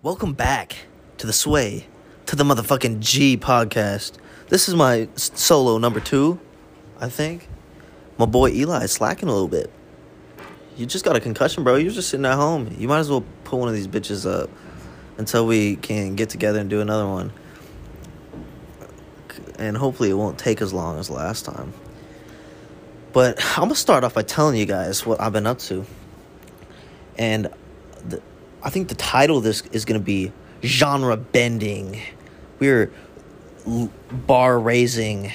Welcome back to the Sway, to the motherfucking G podcast. This is my solo number two, I think. My boy Eli is slacking a little bit. You just got a concussion, bro. You're just sitting at home. You might as well pull one of these bitches up until we can get together and do another one. And hopefully it won't take as long as last time. But I'm gonna start off by telling you guys what I've been up to. And the, I think the title of this is going to be genre bending. We're bar raising,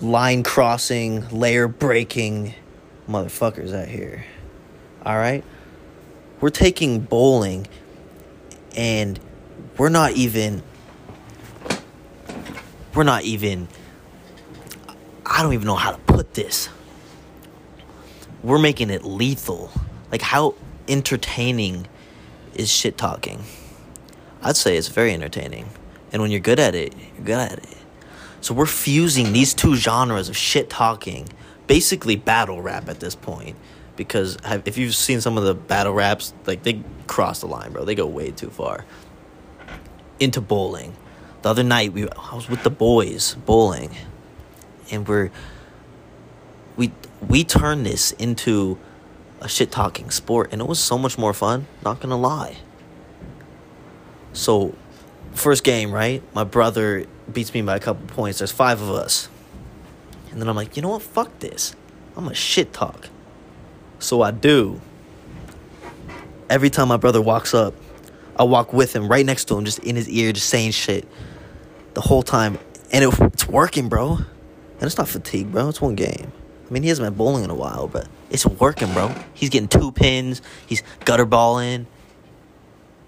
line crossing, layer breaking motherfuckers out here. All right? We're taking bowling and we're not even we're not even I don't even know how to put this. We're making it lethal. Like how entertaining is shit talking. I'd say it's very entertaining. And when you're good at it, you're good at it. So we're fusing these two genres of shit talking, basically battle rap at this point. Because if you've seen some of the battle raps, like they cross the line, bro. They go way too far. Into bowling. The other night, we I was with the boys bowling, and we're we we turned this into a shit talking sport, and it was so much more fun. Not gonna lie. So, first game, right? My brother beats me by a couple points. There's five of us, and then I'm like, you know what? Fuck this. I'm a shit talk. So I do. Every time my brother walks up, I walk with him, right next to him, just in his ear, just saying shit the whole time, and it, it's working, bro. And it's not fatigue, bro. It's one game. I mean, he hasn't been bowling in a while, but it's working, bro. He's getting two pins. He's gutter balling.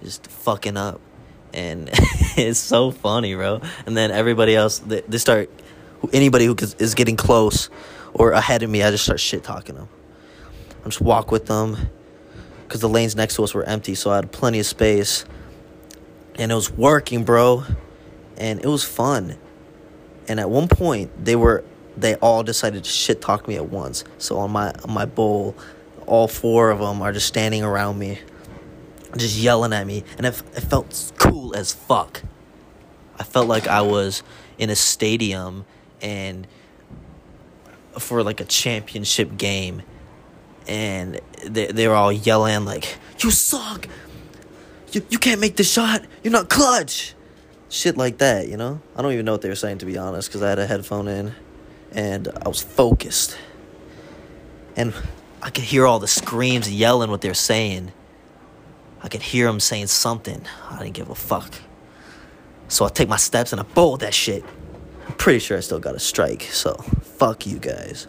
Just fucking up. And it's so funny, bro. And then everybody else, they, they start, anybody who is getting close or ahead of me, I just start shit talking them. I just walk with them because the lanes next to us were empty, so I had plenty of space. And it was working, bro. And it was fun. And at one point, they were they all decided to shit talk me at once. So on my on my bowl, all four of them are just standing around me, just yelling at me, and it, it felt cool as fuck. I felt like I was in a stadium and for like a championship game, and they they were all yelling like, "You suck! You you can't make the shot! You're not clutch!" Shit like that, you know. I don't even know what they were saying to be honest, because I had a headphone in and I was focused. And I could hear all the screams yelling what they're saying. I could hear them saying something. I didn't give a fuck. So I take my steps and I bowl that shit. I'm pretty sure I still got a strike, so fuck you guys.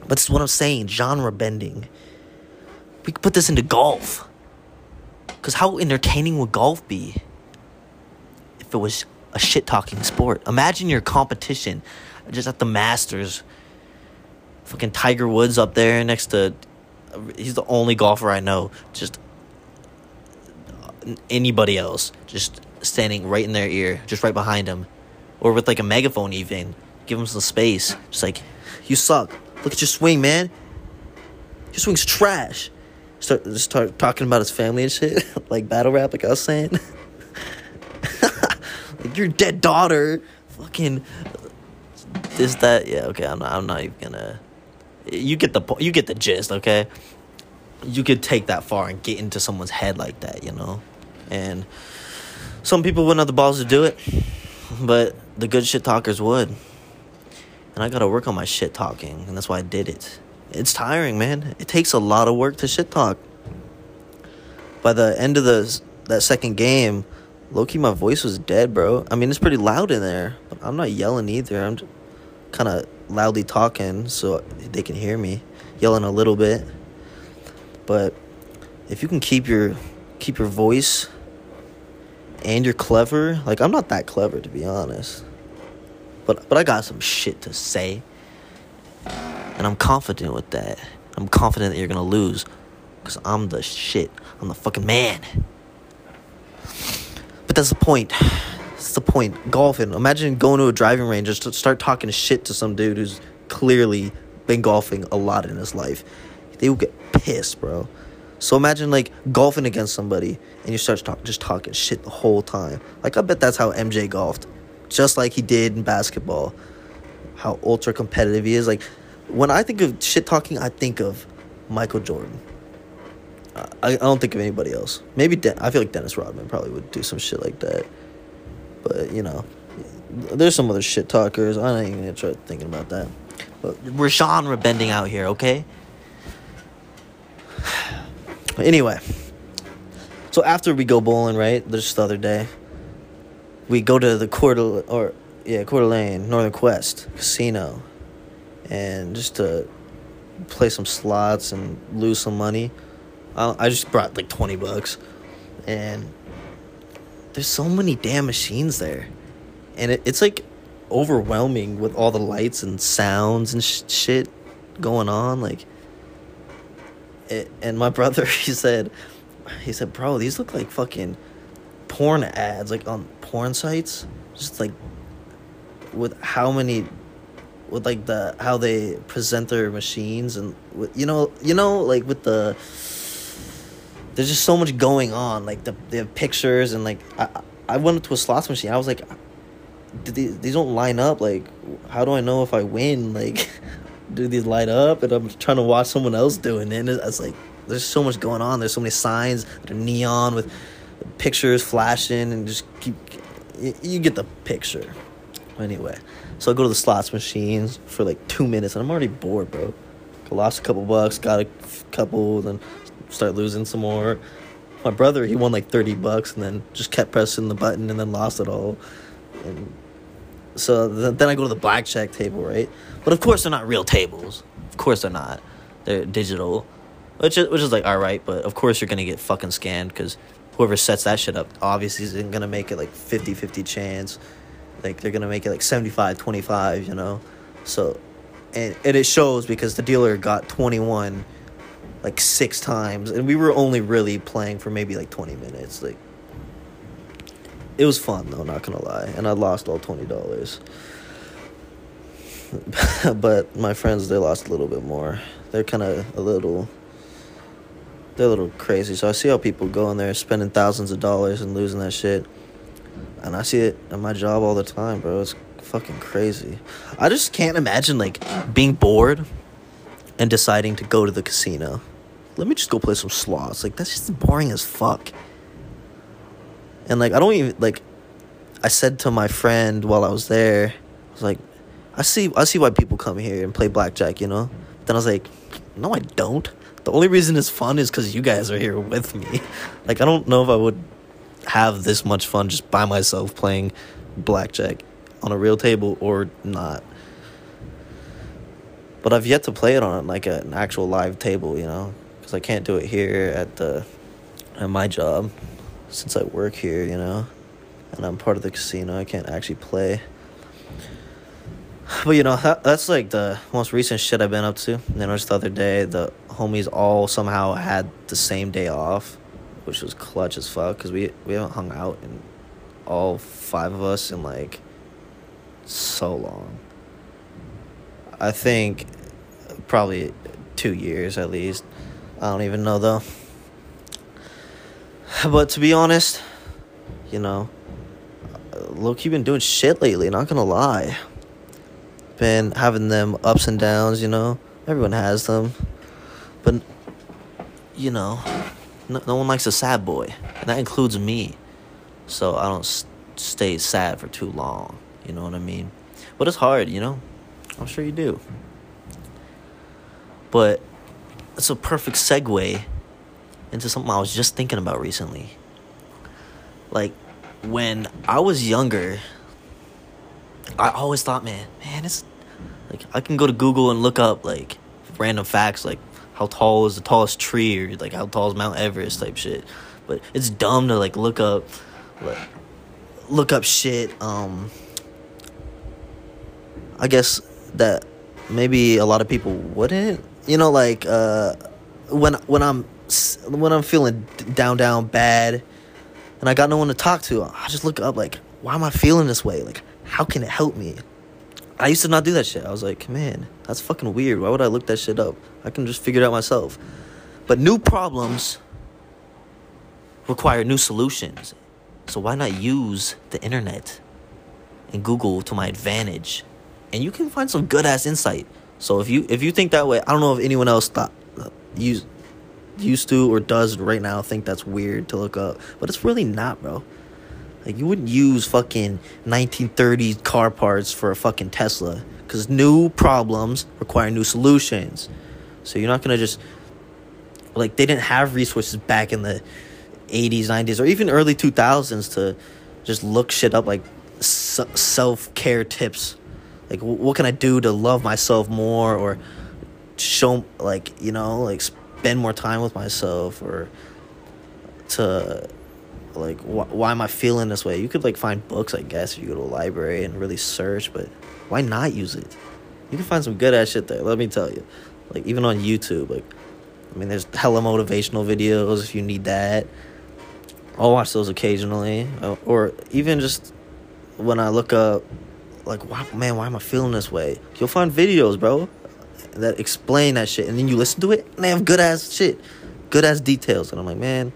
But this is what I'm saying genre bending. We could put this into golf. Because how entertaining would golf be if it was a shit talking sport? Imagine your competition just at the Masters. Fucking Tiger Woods up there next to. He's the only golfer I know. Just anybody else, just standing right in their ear, just right behind him, or with like a megaphone even. Give him some space. Just like, you suck. Look at your swing, man. Your swing's trash. Start start talking about his family and shit, like battle rap, like I was saying. like your dead daughter, fucking is that? Yeah okay i'm not, I'm not even gonna you get the you get the gist okay? You could take that far and get into someone's head like that you know? And some people wouldn't have the balls to do it but the good shit talkers would. And i gotta work on my shit talking and that's why i did it. It's tiring man. It takes a lot of work to shit talk. By the end of the that second game low-key my voice was dead bro. I mean it's pretty loud in there but i'm not yelling either. I'm just kind of loudly talking so they can hear me yelling a little bit. But if you can keep your keep your voice and you're clever like i'm not that clever to be honest. But but i got some shit to say. And i'm confident with that. I'm confident that you're gonna lose because i'm the shit. I'm the fucking man. But that's the point that's the point. Golfing. Imagine going to a driving range just to start talking shit to some dude who's clearly been golfing a lot in his life. They will get pissed, bro. So imagine like golfing against somebody and you start talk, just talking shit the whole time. Like I bet that's how MJ golfed, just like he did in basketball. How ultra competitive he is. Like when I think of shit talking, I think of Michael Jordan. I, I don't think of anybody else. Maybe De- I feel like Dennis Rodman probably would do some shit like that. But you know, there's some other shit talkers. I ain't even gonna try thinking about that. But we're genre bending out here, okay? Anyway, so after we go bowling, right? Just the other day, we go to the Coeur d'Alene, or yeah, Coeur d'Alene, Northern Quest Casino, and just to play some slots and lose some money. I, I just brought like twenty bucks, and there's so many damn machines there, and it, it's like overwhelming with all the lights and sounds and sh- shit going on, like it, and my brother he said he said bro these look like fucking porn ads like on porn sites. Just like with how many with like the how they present their machines and with, you know you know like with the there's just so much going on like the have pictures and like I I went to a slots machine I was like these, these don't line up like how do I know if I win? Like do these light up? And I'm trying to watch someone else doing it and it's like there's so much going on. There's so many signs that are neon with pictures flashing and just keep you get the picture. Anyway so I go to the slots machines for like two minutes and I'm already bored bro. I lost a couple bucks got a couple then start losing some more my brother he won like 30 bucks and then just kept pressing the button and then lost it all and so then I go to the blackjack table, right? But of course they're not real tables. Of course they're not. They're digital, which is, which is like all right. But of course you're gonna get fucking scanned because whoever sets that shit up obviously isn't gonna make it like 50-50 chance. Like they're gonna make it like 75-25, you know. So, and and it shows because the dealer got twenty one, like six times, and we were only really playing for maybe like twenty minutes, like it was fun though, not gonna lie, and I lost all twenty dollars. but my friends, they lost a little bit more. They're kind of a little. They're a little crazy. So I see how people go in there spending thousands of dollars and losing that shit, and I see it at my job all the time, bro. It's fucking crazy. I just can't imagine like being bored and deciding to go to the casino. Let me just go play some slots. Like that's just boring as fuck. And like I don't even like I said to my friend while I was there, I was like, I see I see why people come here and play blackjack, you know? Then I was like, No I don't. The only reason it's fun is because you guys are here with me. Like I don't know if I would have this much fun just by myself playing blackjack on a real table or not. But I've yet to play it on like an actual live table, you know, because I can't do it here at the at my job since I work here, you know, and I'm part of the casino, I can't actually play. But you know, that, that's like the most recent shit I've been up to. You know, just the other day, the homies all somehow had the same day off, which was clutch as fuck because we we haven't hung out in all five of us in like so long. I think probably two years at least. I don't even know though. But to be honest, you know, low-key been doing shit lately, not gonna lie. Been having them ups and downs, you know. Everyone has them. But, you know, no, no one likes a sad boy. And that includes me. So I don't s- stay sad for too long. You know what I mean? But it's hard, you know? I'm sure you do. But it's a perfect segue into something I was just thinking about recently. Like when I was younger, I always thought, man, man, it's like I can go to Google and look up like random facts like how tall is the tallest tree or like how tall is Mount Everest type shit. But it's dumb to like look up like look up shit um I guess that maybe a lot of people wouldn't. You know like uh when when I'm when I'm feeling down, down bad, and I got no one to talk to, I just look up like, why am I feeling this way? Like, how can it help me? I used to not do that shit. I was like, man, that's fucking weird. Why would I look that shit up? I can just figure it out myself. But new problems require new solutions. So why not use the internet and Google to my advantage? And you can find some good ass insight. So if you if you think that way, I don't know if anyone else thought uh, use used to or does right now think that's weird to look up, but it's really not, bro. Like you wouldn't use fucking 1930s car parts for a fucking Tesla cuz new problems require new solutions. So you're not going to just like they didn't have resources back in the 80s, 90s or even early 2000s to just look shit up like self-care tips. Like what can I do to love myself more or show like, you know, like spend more time with myself or to like wh- why am i feeling this way? You could like find books i guess if you go to a library and really search but why not use it? You can find some good ass shit there let me tell you. Like even on youtube like i mean there's hella motivational videos if you need that. I'll watch those occasionally uh, or even just when i look up like why, man why am i feeling this way you'll find videos bro that explain that shit, and then you listen to it, and they have good ass shit, good ass details, and I'm like, man.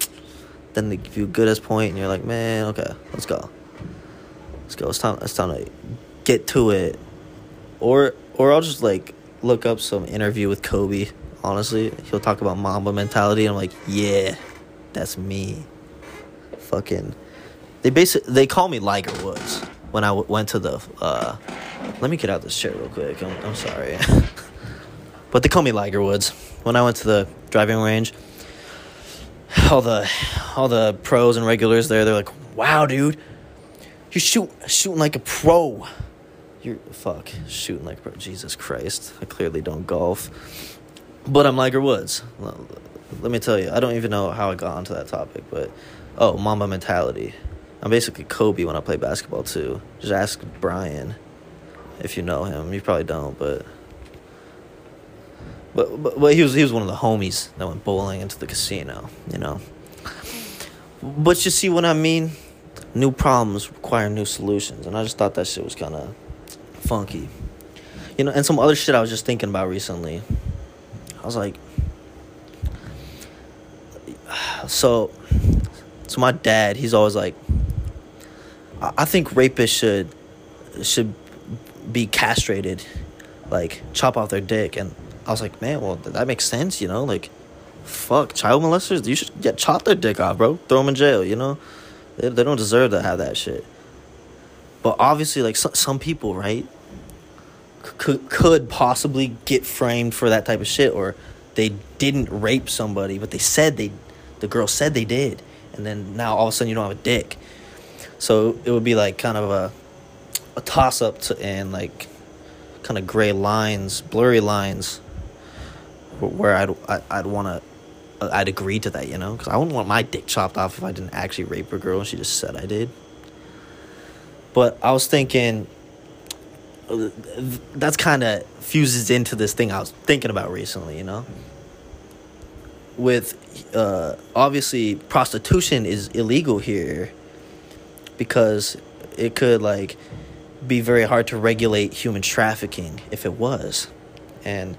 Then they give you a good ass point, and you're like, man, okay, let's go, let's go. It's time. It's time to get to it, or or I'll just like look up some interview with Kobe. Honestly, he'll talk about Mamba mentality, and I'm like, yeah, that's me. Fucking, they basically they call me Liger Woods when I w- went to the. uh Let me get out this chair real quick. I'm, I'm sorry. But they call me Liger Woods. When I went to the driving range, all the all the pros and regulars there, they're like, "Wow, dude, you're shoot, shooting like a pro." You're fuck shooting like pro. Jesus Christ, I clearly don't golf, but I'm Liger Woods. Let me tell you, I don't even know how I got onto that topic, but oh, Mamba mentality. I'm basically Kobe when I play basketball too. Just ask Brian if you know him. You probably don't, but but, but, but he was he was one of the homies that went bowling into the casino, you know. But you see what I mean? New problems require new solutions, and I just thought that shit was kind of funky, you know. And some other shit I was just thinking about recently. I was like, so, so my dad, he's always like, I think rapists should should be castrated, like chop off their dick and I was like, man, well, that makes sense, you know? Like, fuck, child molesters, you should get chop their dick off, bro. Throw them in jail, you know? They, they don't deserve to have that shit. But obviously, like, so, some people, right, could, could possibly get framed for that type of shit, or they didn't rape somebody, but they said they, the girl said they did. And then now all of a sudden you don't have a dick. So it would be like kind of a, a toss up to, and like kind of gray lines, blurry lines where I'd I'd want to I'd agree to that, you know, because I wouldn't want my dick chopped off if I didn't actually rape a girl and she just said I did. But I was thinking that's kind of fuses into this thing I was thinking about recently, you know. With uh, obviously prostitution is illegal here because it could like be very hard to regulate human trafficking if it was, and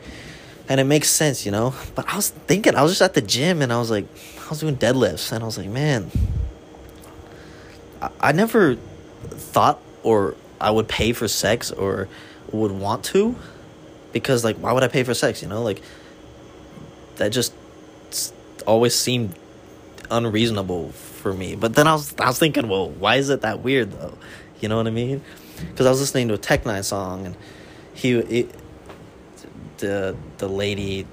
and it makes sense, you know. But I was thinking, I was just at the gym and I was like, I was doing deadlifts and I was like, man, I, I never thought or I would pay for sex or would want to because like why would I pay for sex, you know? Like that just always seemed unreasonable for me. But then I was I was thinking, well, why is it that weird though? You know what I mean? Because I was listening to a Tech N9ne song and he it, the the lady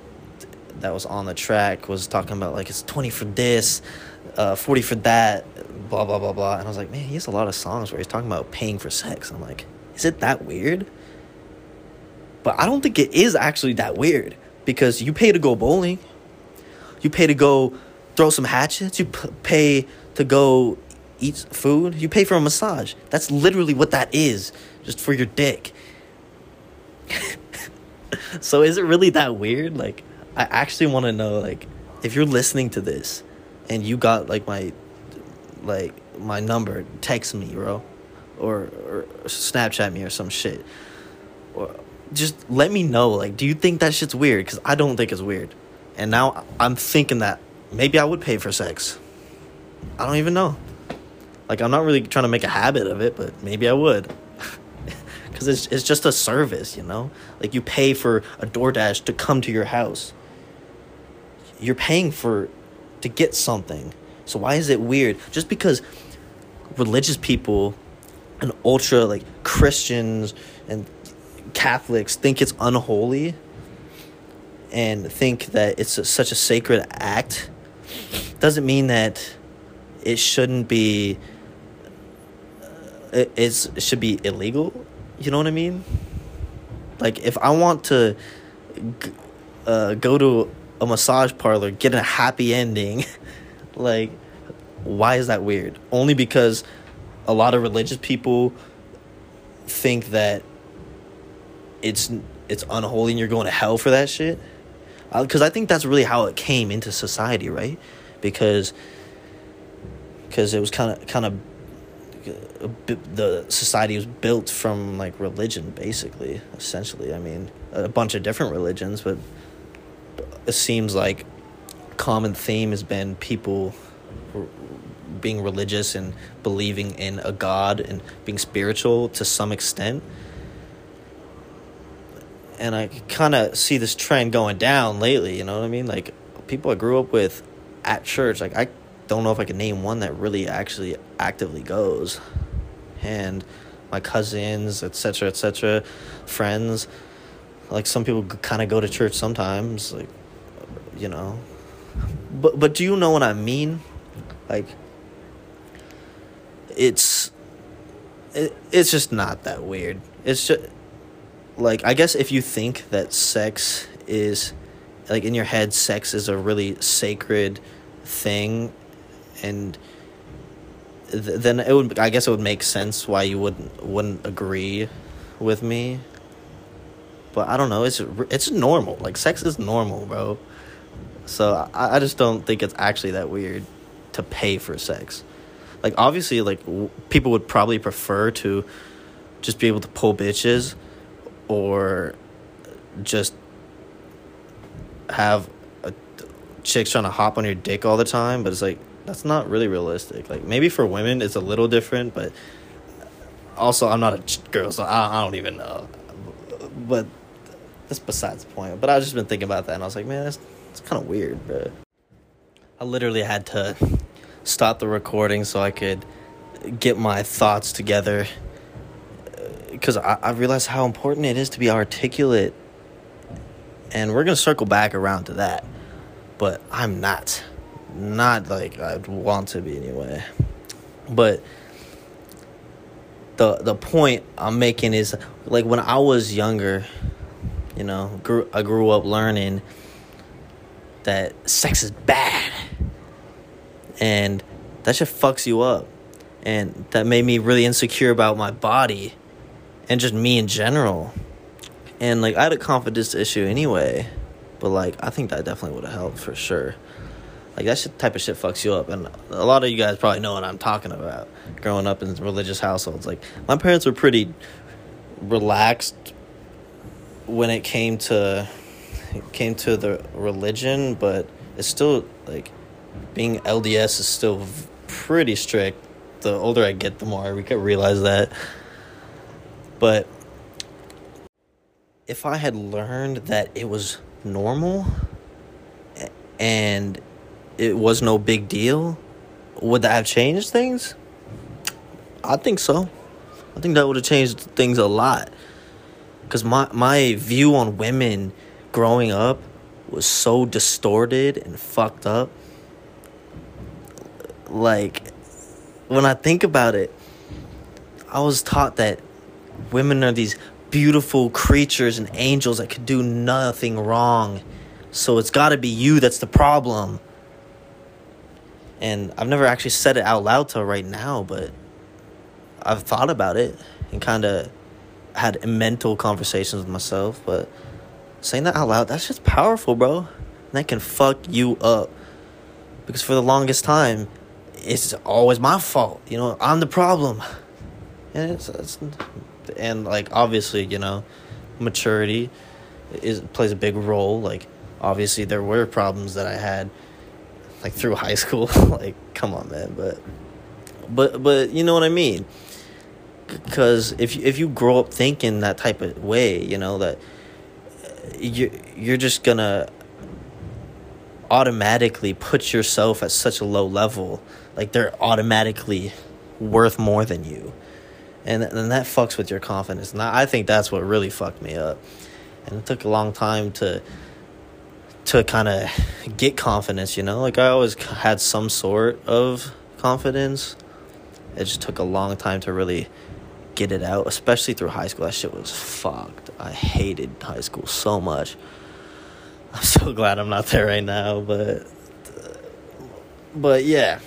that was on the track was talking about like it's 20 for this uh 40 for that blah blah blah blah and i was like man he has a lot of songs where he's talking about paying for sex i'm like is it that weird but i don't think it is actually that weird because you pay to go bowling you pay to go throw some hatchets you p- pay to go eat food you pay for a massage that's literally what that is just for your dick so is it really that weird? Like, I actually want to know, like, if you're listening to this and you got like my, like my number, text me, bro, or or Snapchat me or some shit, or just let me know. Like, do you think that shit's weird? Because I don't think it's weird. And now I'm thinking that maybe I would pay for sex. I don't even know. Like I'm not really trying to make a habit of it, but maybe I would. Cuz it's it's just a service, you know? Like you pay for a DoorDash to come to your house. You're paying for to get something. So why is it weird? Just because religious people and ultra like Christians and Catholics think it's unholy and think that it's a, such a sacred act doesn't mean that it shouldn't be uh, it, it's, it should be illegal you know what i mean? Like if i want to g- uh, go to a massage parlor get a happy ending like why is that weird? Only because a lot of religious people think that it's it's unholy and you're going to hell for that shit? Because uh, I think that's really how it came into society, right? Because because it was kind of kind of the society was built from like religion, basically, essentially. I mean, a bunch of different religions, but it seems like common theme has been people being religious and believing in a god and being spiritual to some extent and I kind of see this trend going down lately. You know what I mean? Like people I grew up with at church, like I don't know if I can name one that really actually actively goes, and my cousins, etc., etc., friends, like some people kind of go to church sometimes, like you know, but but do you know what I mean? Like it's it, it's just not that weird. It's just like I guess if you think that sex is like in your head sex is a really sacred thing and th- then it would I guess it would make sense why you wouldn't wouldn't agree with me. But I don't know it's it's normal like sex is normal bro. So I, I just don't think it's actually that weird to pay for sex. Like obviously like w- people would probably prefer to just be able to pull bitches or just have chicks trying to hop on your dick all the time, but it's like that's not really realistic. Like maybe for women it's a little different, but also I'm not a girl, so I, I don't even know. But that's besides the point. But I've just been thinking about that, and I was like, man, that's it's kind of weird, bro. I literally had to stop the recording so I could get my thoughts together because I, I realized how important it is to be articulate. And we're going to circle back around to that. But I'm not. Not like I'd want to be anyway. But the the point I'm making is like when I was younger, you know, grew, I grew up learning that sex is bad. And that shit fucks you up. And that made me really insecure about my body and just me in general. And like I had a confidence issue anyway, but like I think that definitely would have helped for sure. Like that shit, type of shit fucks you up, and a lot of you guys probably know what I'm talking about. Growing up in religious households, like my parents were pretty relaxed when it came to it came to the religion, but it's still like being LDS is still pretty strict. The older I get, the more I realize that. But if I had learned that it was normal and it was no big deal, would that have changed things? I think so. I think that would have changed things a lot. Cause my my view on women growing up was so distorted and fucked up. Like when I think about it, I was taught that women are these beautiful creatures and angels that could do nothing wrong. So it's got to be you that's the problem. And I've never actually said it out loud till right now, but I've thought about it and kind of had mental conversations with myself. But saying that out loud, that's just powerful, bro. And that can fuck you up. Because for the longest time, it's always my fault. You know, I'm the problem. And it's, it's and like obviously you know maturity is plays a big role like obviously there were problems that I had like through high school. like, come on, man, but but but you know what I mean? Because if if you grow up thinking that type of way, you know that uh, you you're just gonna automatically put yourself at such a low level, like they're automatically worth more than you, and and that fucks with your confidence. And I think that's what really fucked me up, and it took a long time to to kind of get confidence. You know, like I always had some sort of confidence. It just took a long time to really get it out, especially through high school. That shit was fucked. I hated high school so much. I'm so glad I'm not there right now, but but yeah,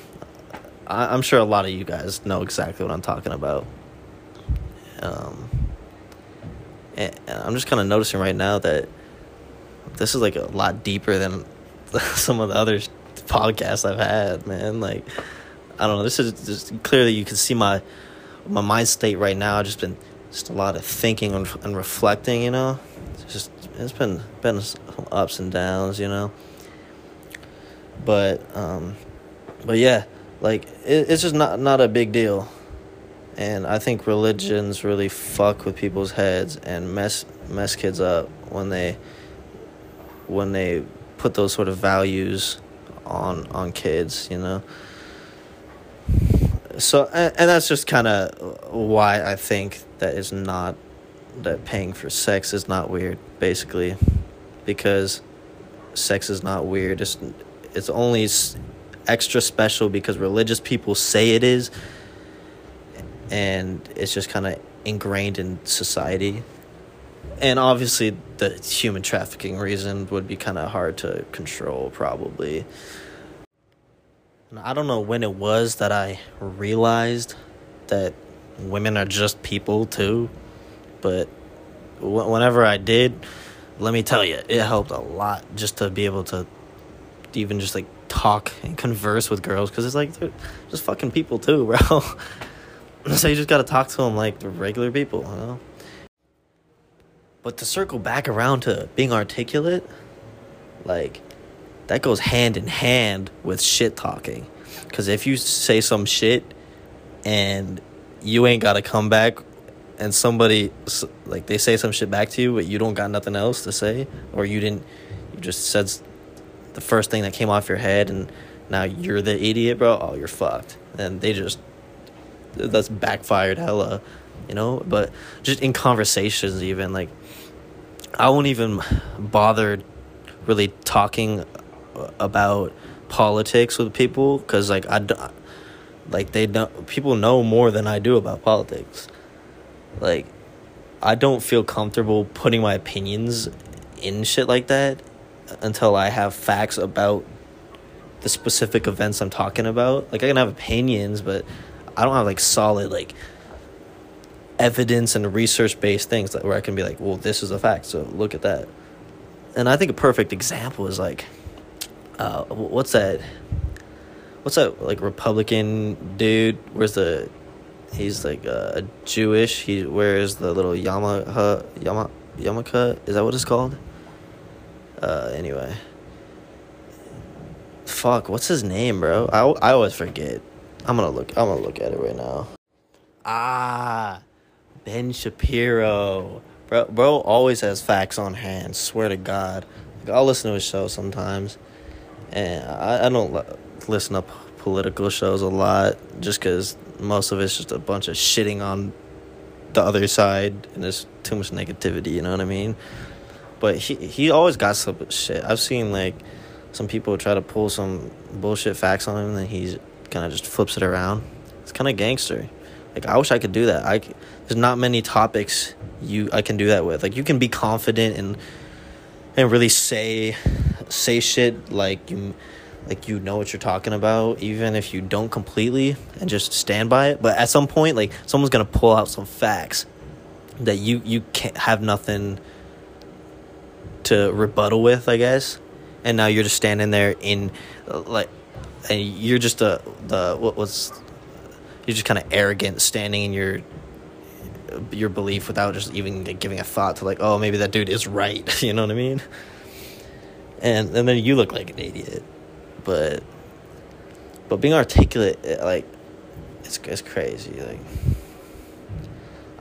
I, am sure a lot of you guys know exactly what I'm talking about. Um, and I'm just kind of noticing right now that this is like a lot deeper than some of the other podcasts I've had, man. Like, I don't know. This is just clearly you can see my my mind state right now. I've just been just a lot of thinking and, and reflecting. You know, it's just it's been been some ups and downs. You know, but um, but yeah, like it, it's just not not a big deal. And I think religions really fuck with people's heads and mess mess kids up when they when they put those sort of values on on kids, you know? So and, and that's just kind of why I think that is not that paying for sex is not weird basically. Because sex is not weird. It's it's only extra special because religious people say it is and it's just kind of ingrained in society and obviously the human trafficking reason would be kind of hard to control probably I don't know when it was that I realized that women are just people too, but whenever I did, let me tell you, it helped a lot just to be able to even just like talk and converse with girls because it's like they're just fucking people too, bro. so you just gotta talk to them like regular people, you know. But to circle back around to being articulate, like that goes hand in hand with shit talking. Because if you say some shit and you ain't got to come back and somebody, like, they say some shit back to you, but you don't got nothing else to say, or you didn't, you just said the first thing that came off your head and now you're the idiot, bro, oh, you're fucked. And they just, that's backfired hella, you know? But just in conversations, even, like, I won't even bother really talking about politics with people because like I don't like they don't people know more than I do about politics. Like I don't feel comfortable putting my opinions in shit like that until I have facts about the specific events I'm talking about. Like I can have opinions, but I don't have like solid like evidence and research based things that where I can be like, well, this is a fact, so look at that. And I think a perfect example is like uh, what's that? What's that like Republican dude? Where's the? He's like uh, Jewish. He wears the little Yamaha Yama yarmulke. Is that what it's called? Uh, anyway. Fuck, what's his name, bro? I, I always forget. I'm gonna look. I'm gonna look at it right now. Ah, Ben Shapiro. Bro, bro always has facts on hand. Swear to God. Like, I'll listen to his show sometimes and I, I don't listen to political shows a lot just because most of it's just a bunch of shitting on the other side and there's too much negativity you know what i mean but he he always got some shit i've seen like some people try to pull some bullshit facts on him and then he kind of just flips it around. It's kind of gangster. Like i wish i could do that. I there's not many topics you i can do that with. Like you can be confident and and really say say shit like you like you know what you're talking about even if you don't completely and just stand by it. But at some point like someone's gonna pull out some facts that you you can't have nothing to rebuttal with i guess. And now you're just standing there in uh, like and you're just a the what was you're just kind of arrogant standing in your your belief without just even giving a thought to like oh maybe that dude is right you know what i mean and and then you look like an idiot. But but being articulate, eh, like it's it's crazy. Like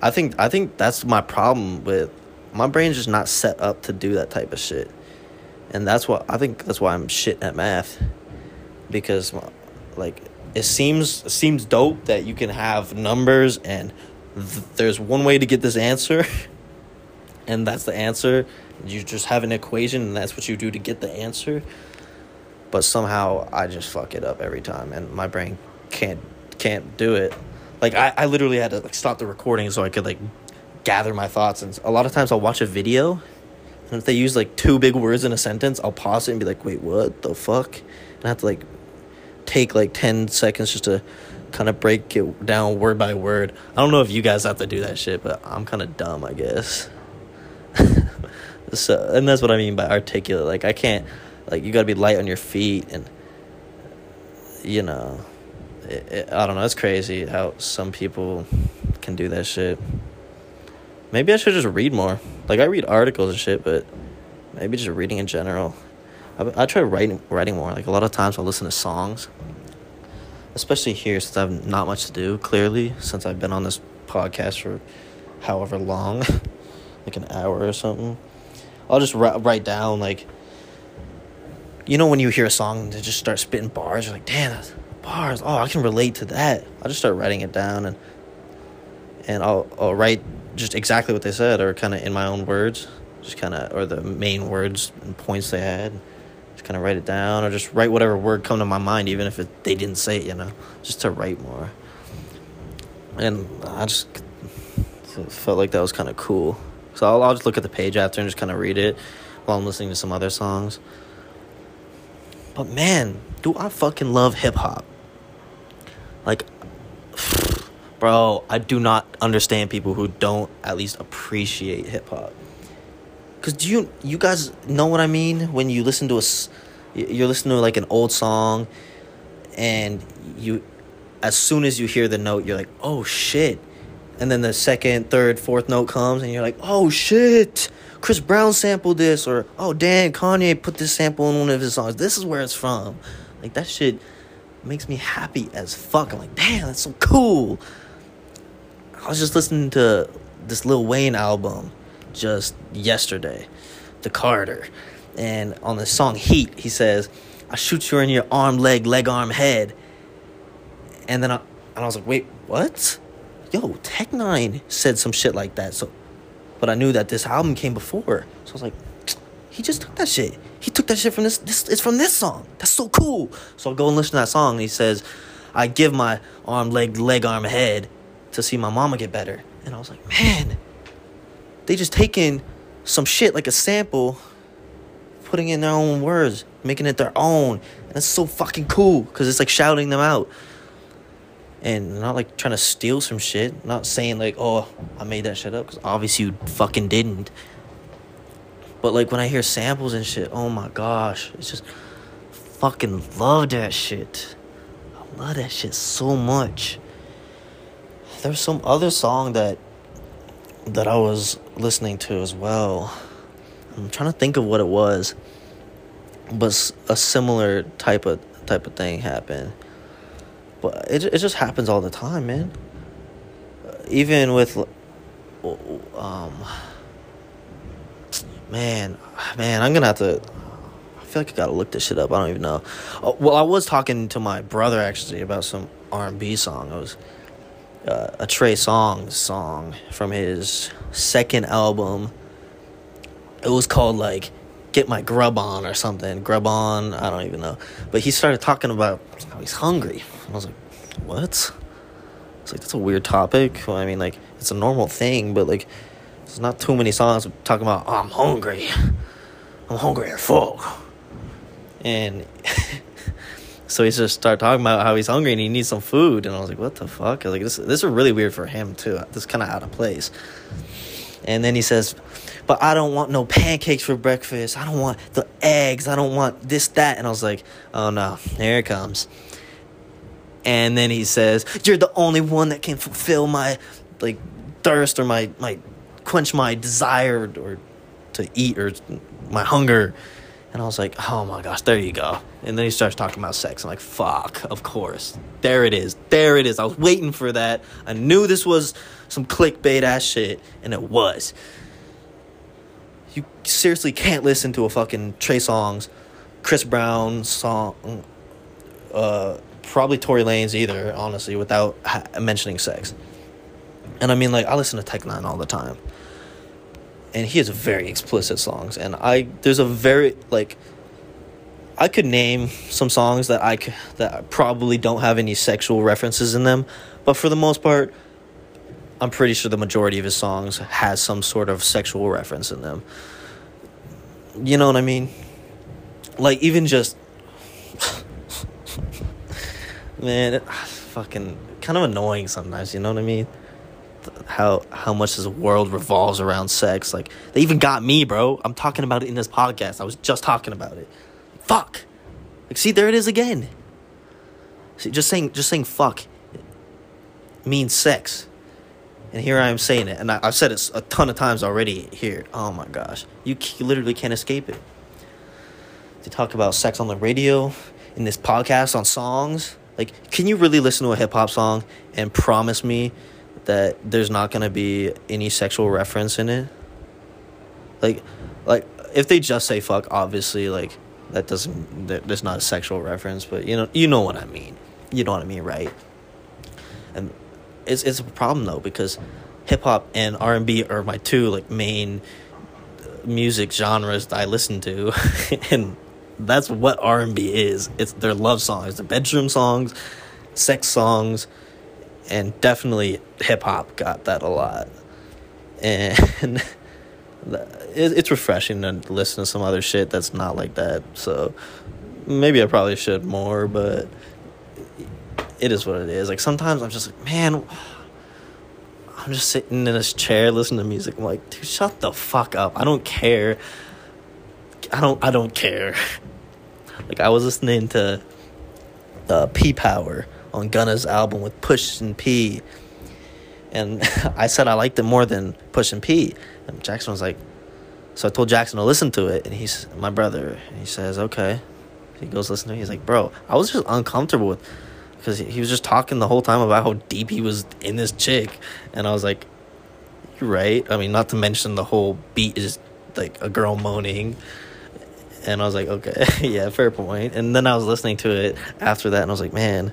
I think I think that's my problem with my brain's just not set up to do that type of shit, and that's what I think that's why I'm shit at math, because like it seems seems dope that you can have numbers and th- there's one way to get this answer, and that's the answer. You just have an equation, and that's what you do to get the answer. But somehow I just fuck it up every time, and my brain can't can't do it. Like I, I literally had to like stop the recording so I could like gather my thoughts. And a lot of times I'll watch a video, and if they use like two big words in a sentence, I'll pause it and be like, "Wait, what the fuck?" And I have to like take like ten seconds just to kind of break it down word by word. I don't know if you guys have to do that shit, but I'm kind of dumb, I guess. so, and that's what I mean by articulate. Like I can't, like you got to be light on your feet, and you know, it, it, I don't know. It's crazy how some people can do that shit. Maybe I should just read more. Like I read articles and shit, but maybe just reading in general. I, I try writing writing more. Like a lot of times, I'll listen to songs, especially here since I have not much to do. Clearly, since I've been on this podcast for however long, like an hour or something, I'll just write, write down like. You know when you hear a song and they just start spitting bars, you're like, damn, bars. Oh, I can relate to that. I'll just start writing it down and and I'll I'll write just exactly what they said or kind of in my own words, just kind of or the main words and points they had. Kind of write it down or just write whatever word come to my mind, even if it, they didn't say it. You know, just to write more. And I just felt like that was kind of cool. So I'll, I'll just look at the page after and just kind of read it while I'm listening to some other songs. But man, do I fucking love hip hop. Like, bro, I do not understand people who don't at least appreciate hip hop. Cause do you you guys know what I mean when you listen to a you're listening to like an old song, and you, as soon as you hear the note, you're like, oh shit, and then the second, third, fourth note comes, and you're like, oh shit, Chris Brown sampled this, or oh damn, Kanye put this sample in one of his songs. This is where it's from. Like that shit makes me happy as fuck. I'm like, damn, that's so cool. I was just listening to this Lil Wayne album just yesterday, The Carter. And on the song Heat, he says, I shoot you in your arm, leg, leg, arm, head. And then I, and I was like, wait, what? Yo, Tech N9ne said some shit like that. So, but I knew that this album came before. So I was like, he just took that shit. He took that shit from this. This it's from this song. That's so cool. So I go and listen to that song. And he says, "I give my arm, leg, leg, arm, head to see my mama get better." And I was like, man, they just taking some shit like a sample, putting in their own words, making it their own. And that's so fucking cool because it's like shouting them out. And not like trying to steal some shit. Not saying like, oh, I made that shit up because obviously you fucking didn't. But like when I hear samples and shit, oh my gosh, it's just fucking love that shit. I love that shit so much. There's some other song that that I was listening to as well. I'm trying to think of what it was, but a similar type of type of thing happened. But it it just happens all the time, man. Even with um man, man, I'm gonna have to. I feel like I gotta look this shit up. I don't even know. Oh, well, I was talking to my brother actually about some R and B song. It was uh, a Trey Songz song from his second album. It was called like "Get My Grub On" or something. Grub on, I don't even know. But he started talking about how he's hungry. And I was like, what? It's like that's a weird topic. Well, I mean, like it's a normal thing, but like there's not too many songs talking about, oh, I'm hungry. I'm hungry as fuck. And so he just started talking about how he's hungry and he needs some food. And I was like, what the fuck? like, this, this is really weird for him, too. This is kind of out of place. And then he says, but I don't want no pancakes for breakfast. I don't want the eggs. I don't want this, that. And I was like, oh no, here it comes. And then he says, you're the only one that can fulfill my, like, thirst or my, my quench my desire or to eat or my hunger. And I was like, oh my gosh, there you go. And then he starts talking about sex. I'm like, fuck, of course. There it is. There it is. I was waiting for that. I knew this was some clickbait ass shit, and it was. You seriously can't listen to a fucking Trey Songz, Chris Brown song, uh, probably Tory Lanez either, honestly, without ha- mentioning sex. And I mean, like, I listen to Tech N9ne all the time and he has very explicit songs and i there's a very like i could name some songs that i that probably don't have any sexual references in them but for the most part i'm pretty sure the majority of his songs has some sort of sexual reference in them you know what i mean like even just man it, fucking kind of annoying sometimes you know what i mean how how much this world revolves around sex. Like they even got me, bro. I'm talking about it in this podcast. I was just talking about it. Fuck. Like see, there it is again. See, just saying just saying fuck means sex. And here I am saying it, and I, have said it a ton of times already here. Oh my gosh, you, you literally can't escape it. To talk about sex on the radio, in this podcast, on songs, like, can you really listen to a hip hop song and promise me that there's not gonna be any sexual reference in it. Like, like if they just say fuck, obviously, like that doesn't there's not a sexual reference, but you know you know what I mean. You know what I mean, right? And it's it's a problem though because hip hop and R and B are my two like main uh, music genres that I listen to, and that's what R and B is. It's their love songs, their bedroom songs, sex songs and definitely hip hop got that a lot, and it's refreshing to listen to some other shit that's not like that. So maybe I probably should more, but it is what it is. Like sometimes I'm just like, man, I'm just sitting in this chair listening to music. I'm like, dude, shut the fuck up. I don't care. I don't. I don't care. like I was listening to uh, P Power on Gunna's album with Pushin P. And I said I liked it more than Pushin P. And Jackson was like, so I told Jackson to listen to it. And he's my brother. And he says, okay. He goes listen to it. He's like, bro, I was just uncomfortable with because he was just talking the whole time about how deep he was in this chick. And I was like, you're right. I mean, not to mention the whole beat is like a girl moaning. And I was like, okay, yeah, fair point. And then I was listening to it after that, and I was like, man,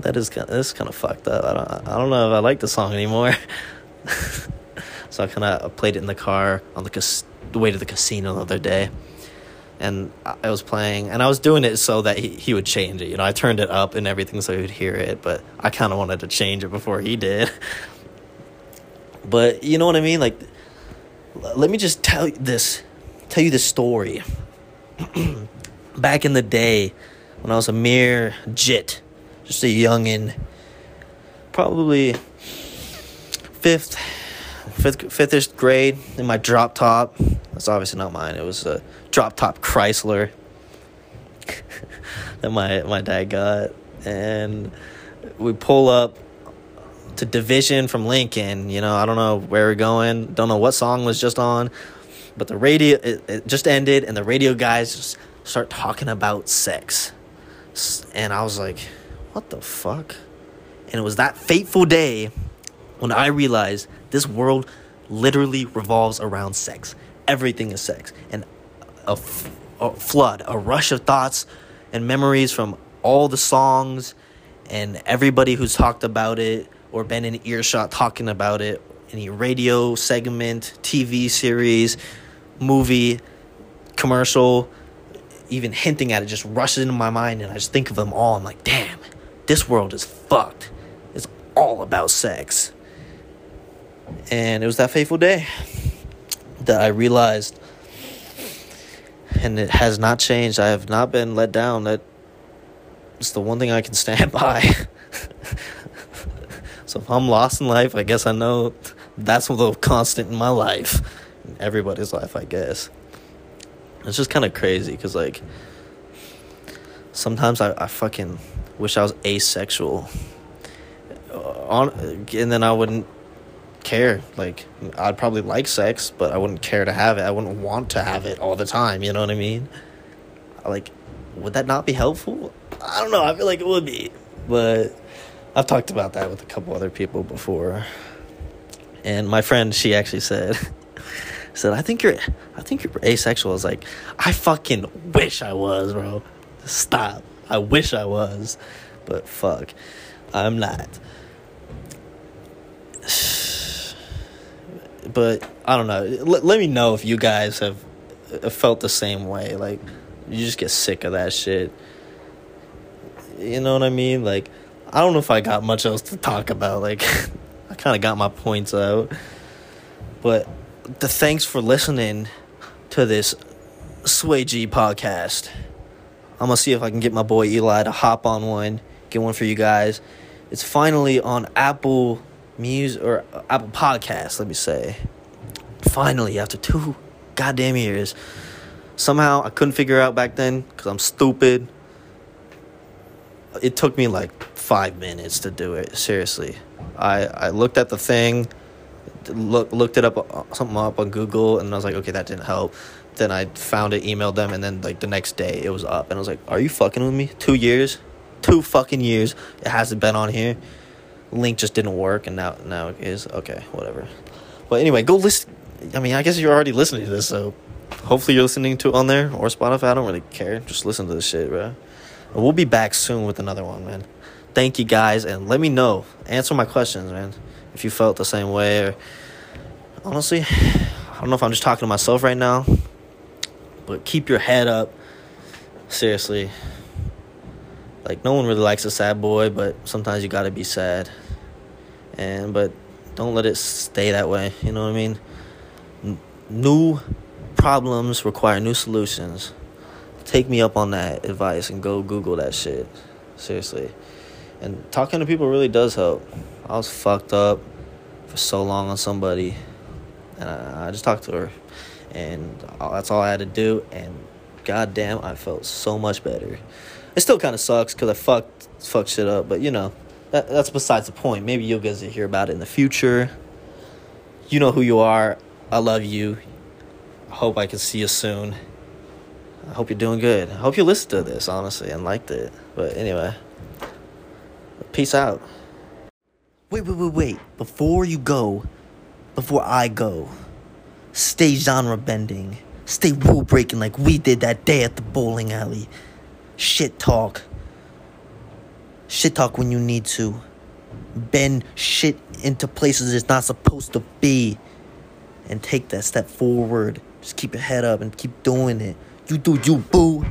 that is kind of, that's kind of fucked up. I don't I don't know if I like the song anymore. so I kind of played it in the car on the, cas- the way to the casino the other day, and I was playing, and I was doing it so that he, he would change it. You know, I turned it up and everything so he would hear it, but I kind of wanted to change it before he did. but you know what I mean? Like, let me just tell you this, tell you this story. Back in the day, when I was a mere jit just a youngin, probably fifth, fifth, fifth grade in my drop top. That's obviously not mine. It was a drop top Chrysler that my my dad got, and we pull up to Division from Lincoln. You know, I don't know where we're going. Don't know what song was just on, but the radio it, it just ended, and the radio guys start talking about sex, and I was like what the fuck? And it was that fateful day when I realized this world literally revolves around sex. Everything is sex. And a, f- a flood, a rush of thoughts and memories from all the songs and everybody who's talked about it or been in earshot talking about it, any radio segment, TV series, movie, commercial, even hinting at it just rushes into my mind and I just think of them all. I'm like, damn, this world is fucked. It's all about sex. And it was that fateful day that I realized, and it has not changed. I have not been let down. That it's the one thing I can stand by. so if I'm lost in life, I guess I know that's the constant in my life, in everybody's life, I guess. It's just kind of crazy because, like, sometimes I, I fucking wish I was asexual. Uh, on and then I wouldn't care. Like, I'd probably like sex, but I wouldn't care to have it. I wouldn't want to have it all the time. You know what I mean? Like, would that not be helpful? I don't know. I feel like it would be, but I've talked about that with a couple other people before. And my friend, she actually said, said, "I think you're, I think you're asexual." I was like, "I fucking wish I was, bro. Stop. I wish I was, but fuck, I'm not." But I don't know. Let, let me know if you guys have uh, felt the same way. Like, you just get sick of that shit. You know what I mean? Like, I don't know if I got much else to talk about. Like, I kind of got my points out. But the thanks for listening to this Sway G podcast. I'm gonna see if I can get my boy Eli to hop on one, get one for you guys. It's finally on Apple Music or Apple Podcasts, let me say. Finally, after two goddamn years. Somehow I couldn't figure out back then because I'm stupid. It took me like five minutes to do it. Seriously, I I looked at the thing, look looked it up uh, something up on Google, and I was like, okay, that didn't help. Then I found it, emailed them, and then like the next day it was up, and I was like, are you fucking with me? Two years, two fucking years. It hasn't been on here. Link just didn't work, and now now it is okay. Whatever. But anyway, go listen. I mean, I guess you're already listening to this, so hopefully you're listening to it on there or Spotify. I don't really care. Just listen to this shit, bro. And we'll be back soon with another one, man. Thank you guys, and let me know. Answer my questions, man. If you felt the same way, or honestly, I don't know if I'm just talking to myself right now, but keep your head up. Seriously. Like no one really likes a sad boy, but sometimes you gotta be sad. And but don't let it stay that way. You know what I mean? N- new problems require new solutions. Take me up on that advice and go Google that shit. Seriously. And talking to people really does help. I was fucked up for so long on somebody, and I, I just talked to her, and that's all I had to do. And goddamn, I felt so much better. It still kind of sucks because I fucked fucked shit up, but you know, that, that's besides the point. Maybe you'll get to hear about it in the future. You know who you are. I love you. I hope I can see you soon. I hope you're doing good. I hope you listened to this, honestly, and liked it. But anyway, peace out. Wait, wait, wait, wait. Before you go, before I go, stay genre bending. Stay rule breaking like we did that day at the bowling alley. Shit talk. Shit talk when you need to. Bend shit into places it's not supposed to be. And take that step forward. Just keep your head up and keep doing it. You do you, boo.